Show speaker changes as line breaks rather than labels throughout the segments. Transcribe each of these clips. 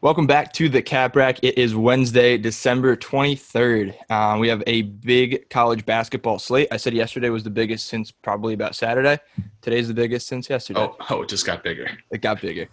Welcome back to the Cap Rack. It is Wednesday, December 23rd. Uh, we have a big college basketball slate. I said yesterday was the biggest since probably about Saturday. Today's the biggest since yesterday.
Oh, oh, it just got bigger.
It got bigger.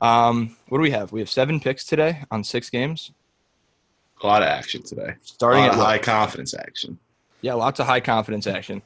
Um, what do we have? We have seven picks today on six games.
A lot of action today.
Starting at
high confidence action.
Yeah, lots of high confidence action.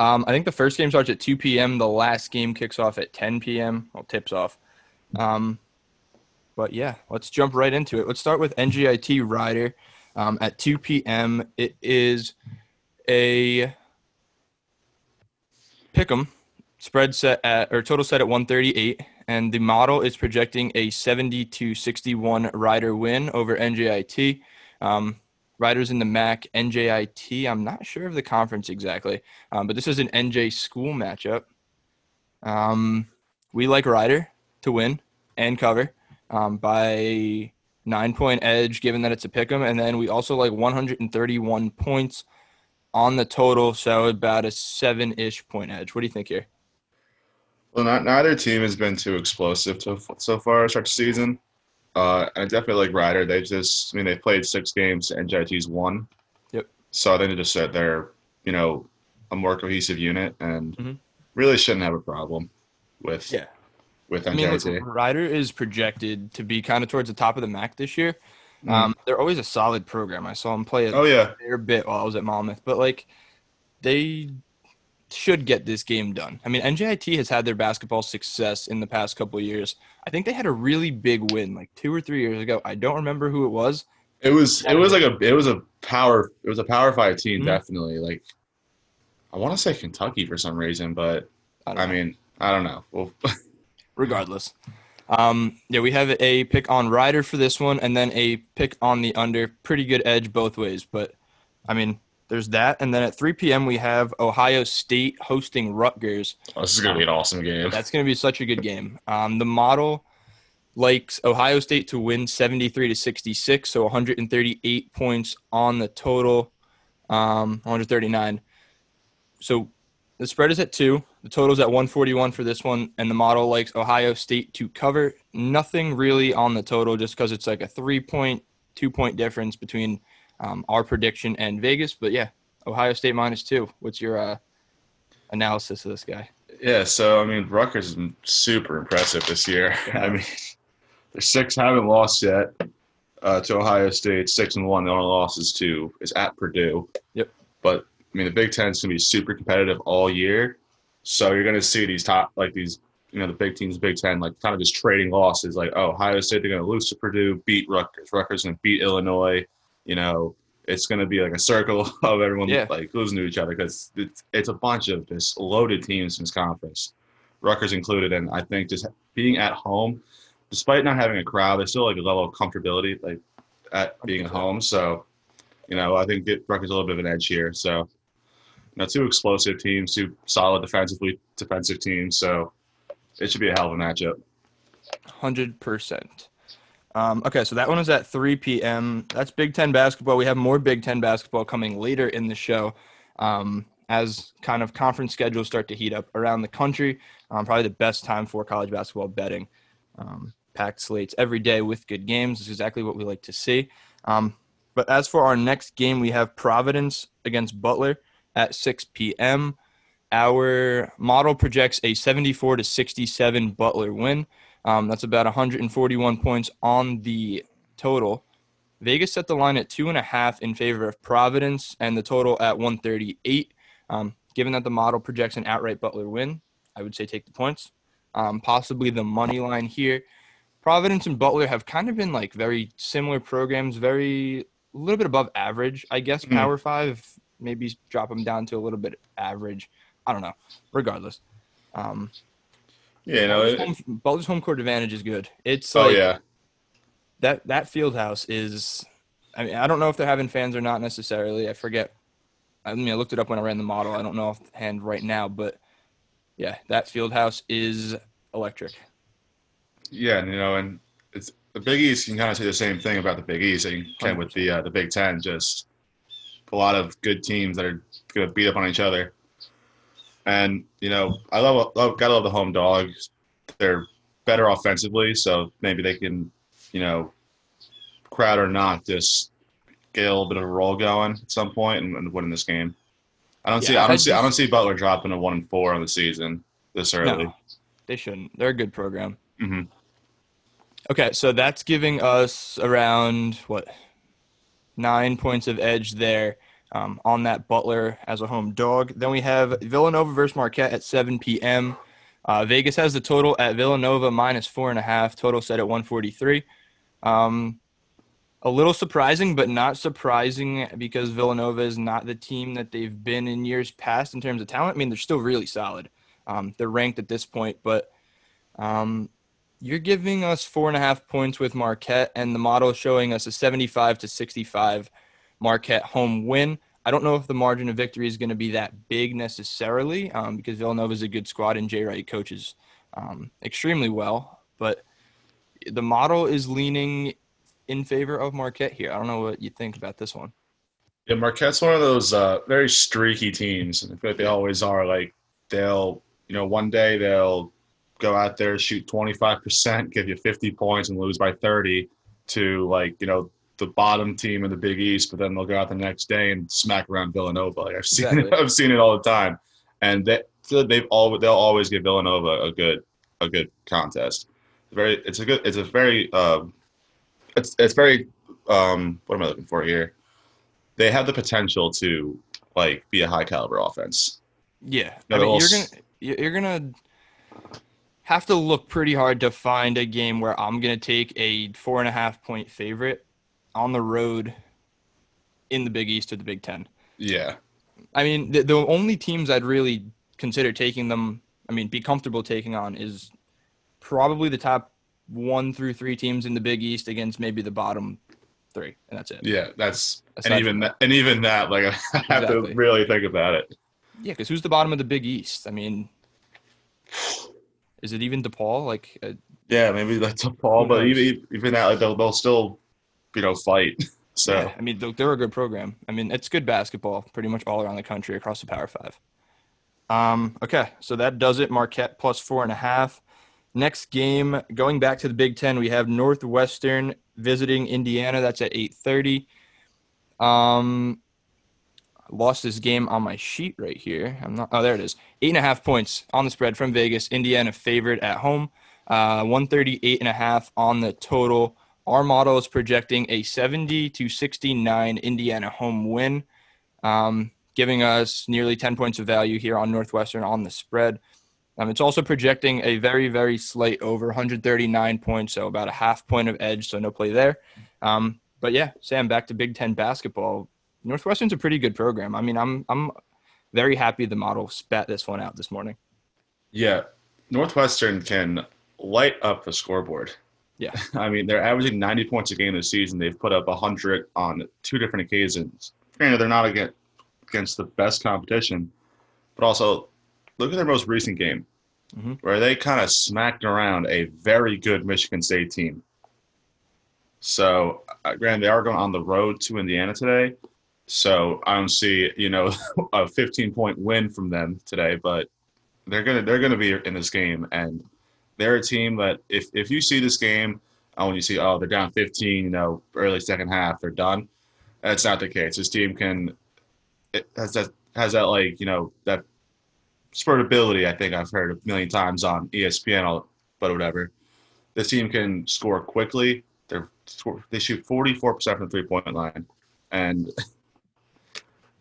Um, I think the first game starts at 2 p.m. The last game kicks off at 10 p.m. Well, tips off. Um, but yeah, let's jump right into it. Let's start with NJIT Rider um, at 2 p.m. It is a pick'em spread set at or total set at 138, and the model is projecting a 70 to 61 Rider win over NJIT. Um, Riders in the MAC, NJIT. I'm not sure of the conference exactly, um, but this is an NJ school matchup. Um, we like Rider to win and cover um, by nine point edge, given that it's a pick 'em, and then we also like 131 points on the total, so about a seven ish point edge. What do you think here?
Well, not neither team has been too explosive to, so far to start the season. Uh, and I definitely like Rider. They just, I mean, they played six games. and NJIT's one.
Yep.
So I think they just said they're, you know, a more cohesive unit and
Mhm.
really shouldn't have a problem with
Yeah.
With
I mean, Rider is projected to be kind of towards the top of the MAC this year.
Mhm.
Um, they're always a solid program. I saw them play a
oh yeah,
fair bit while I was at Monmouth, but like they should get this game done. I mean, NJIT has had their basketball success in the past couple of years. I think they had a really big win like two or three years ago. I don't remember who it was.
it was it was like a it was a power it was a power five team
Mhm.
definitely. Like I want to say Kentucky for some reason, but
I,
I mean I don't know. Well,
regardless. Um, yeah, we have a pick on Rider for this one, and then a pick on the under. Pretty good edge both ways, but I mean, there's that, and then at 3 p.m. we have Ohio State hosting Rutgers.
oh, this is gonna be an awesome game.
That's going to be such a good game. Um, the model likes Ohio State to win 73 to 66, so 138 points on the total, um, 139. So the spread is at two. The total's at 141 for this one, and the model likes Ohio State to cover. Nothing really on the total, just because it's like a three point, two point difference between um, our prediction and Vegas. But yeah, Ohio State minus two. What's your uh, analysis of this guy?
Yeah, so I mean, Rutgers has been super impressive this year. I mean, they're six haven't lost yet uh, to Ohio State, six and one. The only loss is to is at Purdue.
Yep.
But I mean, the Big Ten's gonna be super competitive all year, so you're gonna see these top like these you know the big teams, Big Ten, like kind of just trading losses. Like, oh, Ohio State they're gonna lose to Purdue, beat Rutgers. Rutgers gonna beat Illinois. You know, it's gonna be like a circle of everyone
Yeah.
like losing to each other because it's it's a bunch of just loaded teams in this conference. Rutgers included, and I think just being at home, despite not having a crowd, there's still like a level of comfortability like at being at home. So, you know, I think it, Rutgers a little bit of an edge here. So, know, two explosive teams, two solid defensively defensive teams. So, it should be a hell of a matchup.
Hundred percent. Um, okay, so that one is at 3 p.m. That's Big Ten basketball. We have more Big Ten basketball coming later in the show um, as kind of conference schedules start to heat up around the country. Um, probably the best time for college basketball betting. Um, packed slates every day with good games is exactly what we like to see. Um, but as for our next game, we have Providence against Butler at 6 p.m. Our model projects a 74 to 67 Butler win. Um, that's about 141 points on the total. Vegas set the line at two and a half in favor of Providence, and the total at 138. Um, given that the model projects an outright Butler win, I would say take the points. Um, possibly the money line here. Providence and Butler have kind of been like very similar programs, very a little bit above average, I guess.
Mhm.
Power five, maybe drop them down to a little bit average. I don't know. Regardless, um,
Yeah, you know,
Butler's,
it,
home, home court advantage is good. It's
oh
like
yeah,
that that field house is. I mean, I don't know if they're having fans or not necessarily. I forget. I mean, I looked it up when I ran the model. I don't know offhand right now, but yeah, that field house is electric.
yeah, and, you know, and it's the Big East. You can kind of say the same thing about the Big East that you can with the uh, the Big Ten. Just a lot of good teams that are going to beat up on each other. And you know, I love, love gotta love the home dogs. They're better offensively, so maybe they can, you know, crowd or not, just get a little bit of a roll going at some point and, and winning this game. I don't see.
Yeah,
I
I
don't see. I don't see Butler dropping a one and four on the season this early.
No, they shouldn't. They're a good program.
hmm
Okay, so that's giving us around what nine points of edge there um, on that Butler as a home dog. Then we have Villanova versus Marquette at 7 p.m. Uh, Vegas has the total at Villanova minus four and a half. Total set at 143. Um, a little surprising, but not surprising because Villanova is not the team that they've been in years past in terms of talent. I mean, they're still really solid. Um, they're ranked at this point, but um, you're giving us four and a half points with Marquette, and the model showing us a 75 to 65 Marquette home win. I don't know if the margin of victory is going to be that big necessarily um, because Villanova is a good squad and Jay Wright coaches um, extremely well, but the model is leaning in favor of Marquette here. I don't know what you think about this one.
Yeah, Marquette's one of those uh, very streaky teams, and I feel like they always are. Like they'll, you know, one day they'll go out there, shoot twenty five percent, give you fifty points, and lose by thirty to like you know the bottom team in the Big East, but then they'll go out the next day and smack around Villanova. Like I've seen, it, I've seen it all the time, and they they've all they'll always give Villanova a good a good contest. Very, it's a good, it's a very, um, it's it's very, um, what am I looking for here? They have the potential to like be a high caliber offense.
Yeah, I mean, you're gonna you're gonna have to look pretty hard to find a game where I'm gonna take a four and a half point favorite on the road in the Big East or the Big Ten.
Yeah,
I mean, the, the only teams I'd really consider taking them. I mean, be comfortable taking on is probably the top one through three teams in the Big East against maybe the bottom three, and that's it.
yeah, that's
Aside
and even that, and even that, like I have
Exactly.
to really think about it.
Yeah, because who's the bottom of the Big East? I mean, is it even DePaul? Like, uh,
Yeah, maybe that's
DePaul,
but even even that, like, they'll they'll still, you know, fight. So
Yeah, I mean, they're, a good program. I mean, it's good basketball pretty much all around the country across the Power Five. Um, okay, so that does it. Marquette plus four and a half. Next game, going back to the Big Ten, we have Northwestern visiting Indiana. That's at eight thirty. Um, lost this game on my sheet right here. I'm not. Oh, there it is. Eight and a half points on the spread from Vegas. Indiana favored at home. Uh, 138 and a half on the total. Our model is projecting a 70 to 69 Indiana home win, um, giving us nearly 10 points of value here on Northwestern on the spread. Um, it's also projecting a very, very slight over 139 points, so about a half point of edge, so no play there. Um, but yeah, Sam, back to Big Ten basketball. Northwestern's a pretty good program. I mean, I'm I'm very happy the model spat this one out this morning.
yeah, Northwestern can light up the scoreboard.
Yeah.
I mean they're averaging 90 points a game this season. They've put up 100 on two different occasions. Granted, they're not against against the best competition, but also look at their most recent game,
Mhm.
where they kind of smacked around a very good Michigan State team. So, uh, granted, they are going on the road to Indiana today. So I don't see, you know, a 15 point win from them today, but they're gonna they're gonna be in this game, and they're a team that if if you see this game, and when you see oh they're down 15, you know, early second half, they're done. That's not the case. This team can it has that has that like you know that spurt ability. I think I've heard a million times on ESPN, but whatever. This team can score quickly. They're they shoot 44% from the three point line, and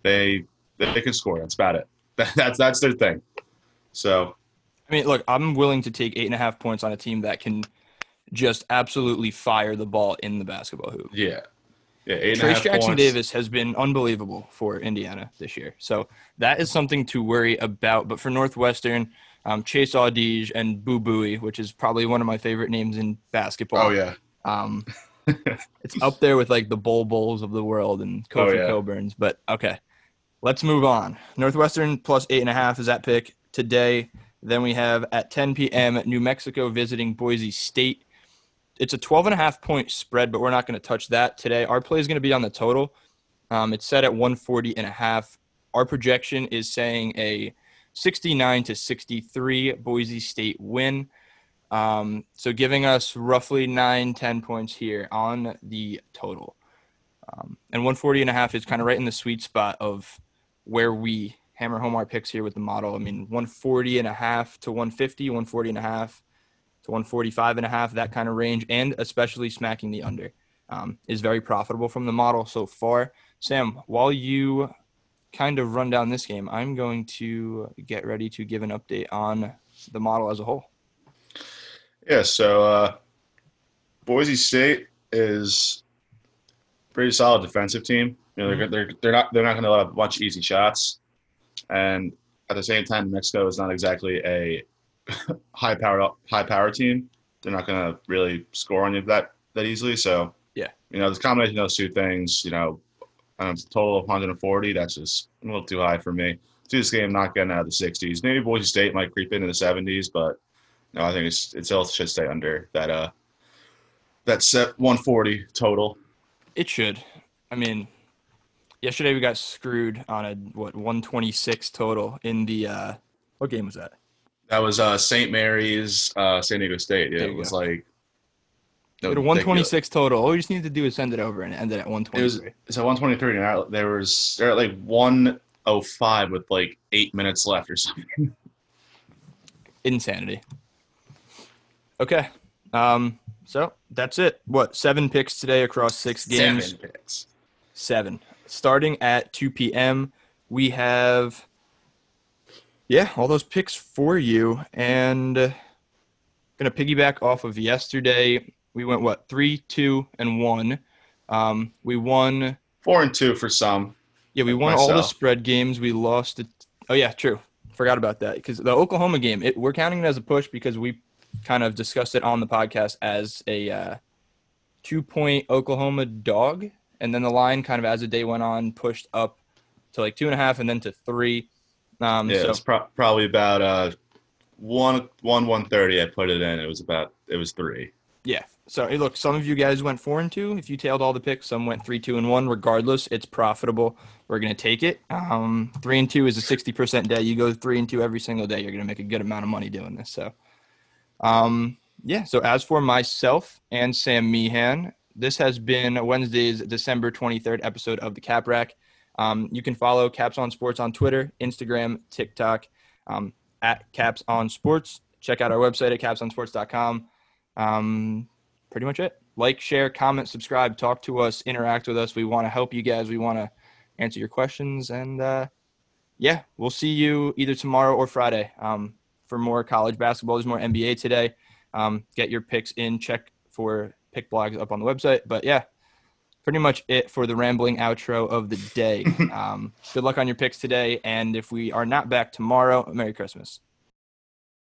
they they can score. That's about it. That's that's their thing. So
I mean, look, I'm willing to take eight and a half points on a team that can just absolutely fire the ball in the basketball hoop.
yeah, yeah. Eight Trayce
Jackson
points.
Davis has been unbelievable for Indiana this year. So that is something to worry about. But for Northwestern, um, Chase Audige and Boo Buie, which is probably one of my favorite names in basketball.
Oh yeah,
Um, it's up there with like the Bol Bols of the world and
Oh,
Kofi
yeah.
Cockburns. But okay, let's move on. Northwestern plus eight and a half is that pick today. Then we have at 10 p.m. New Mexico visiting Boise State. It's a 12 and a half point spread, but we're not going to touch that today. Our play is going to be on the total. Um, it's set at 140 and a half. Our projection is saying a 69 to 63 Boise State win. Um, so giving us roughly nine, 10 points here on the total. Um, and 140 and a half is kind of right in the sweet spot of where we hammer home our picks here with the model. I mean, 140 and a half to 150, 140 and a half to 145 and a half, that kind of range, and especially smacking the under um, is very profitable from the model so far. Sam, while you kind of run down this game, I'm going to get ready to give an update on the model as a whole.
Yeah, so uh, Boise State is pretty solid defensive team. You know, they're, they're they're not they're not going to let up a bunch of easy shots, and at the same time, Mexico is not exactly a high power high power team. They're not going to really score on you that that easily. So
Yeah.
you know, this combination of those two things, you know, um, total of 140. That's just a little too high for me. See this game not getting out of the 60s. Maybe Boise State might creep into the 70s, but no, I think it's it still should stay under that uh that set 140 total.
It should. I mean, yesterday we got screwed on a what 126 total in the uh what game was that?
That was uh St. Mary's, uh San Diego State. Yeah, it was
go.
like
We a 126 total. All you just need to do is send it over and it ended at
It was
123.
it's at 123 and there was they're at like 105 with like eight minutes left or something.
Insanity. Okay. Um so that's it. What, seven picks today across six games?
Seven picks.
seven. Starting at 2 p.m., we have, yeah, all those picks for you. And uh, going to piggyback off of yesterday. We went, what, three, two, and one. Um, we won,
Four and two for some.
yeah, we
Like
won all the spread games. We lost it. Oh, yeah, true. Forgot about that. Because the Oklahoma game, it, we're counting it as a push because we kind of discussed it on the podcast as a uh, two point Oklahoma dog. And then the line kind of as the day went on pushed up to like two and a half and then to three. Um,
Yeah,
so
it's pro- probably about uh one one one thirty. I put it in. It was about it was three.
yeah. So hey, look, some of you guys went four and two. If you tailed all the picks, some went three, two, and one. Regardless, it's profitable. We're gonna take it. Um, three and two is a sixty percent day. You go three and two every single day, you're gonna make a good amount of money doing this. So, um, yeah. So as for myself and Sam Meehan, this has been Wednesday's December twenty third episode of the Cap Rack. Um, you can follow Caps on Sports on Twitter, Instagram, TikTok, um, at Caps on Sports. Check out our website at capsonsports.com. Um, pretty much it. Like, share, comment, subscribe, talk to us, interact with us. We want to help you guys. We want to answer your questions. And uh, yeah, we'll see you either tomorrow or Friday um, for more college basketball. There's more NBA today. Um, get your picks in. Check for pick blogs up on the website. But yeah, pretty much it for the rambling outro of the day. Um, good luck on your picks today. And if we are not back tomorrow, Merry Christmas.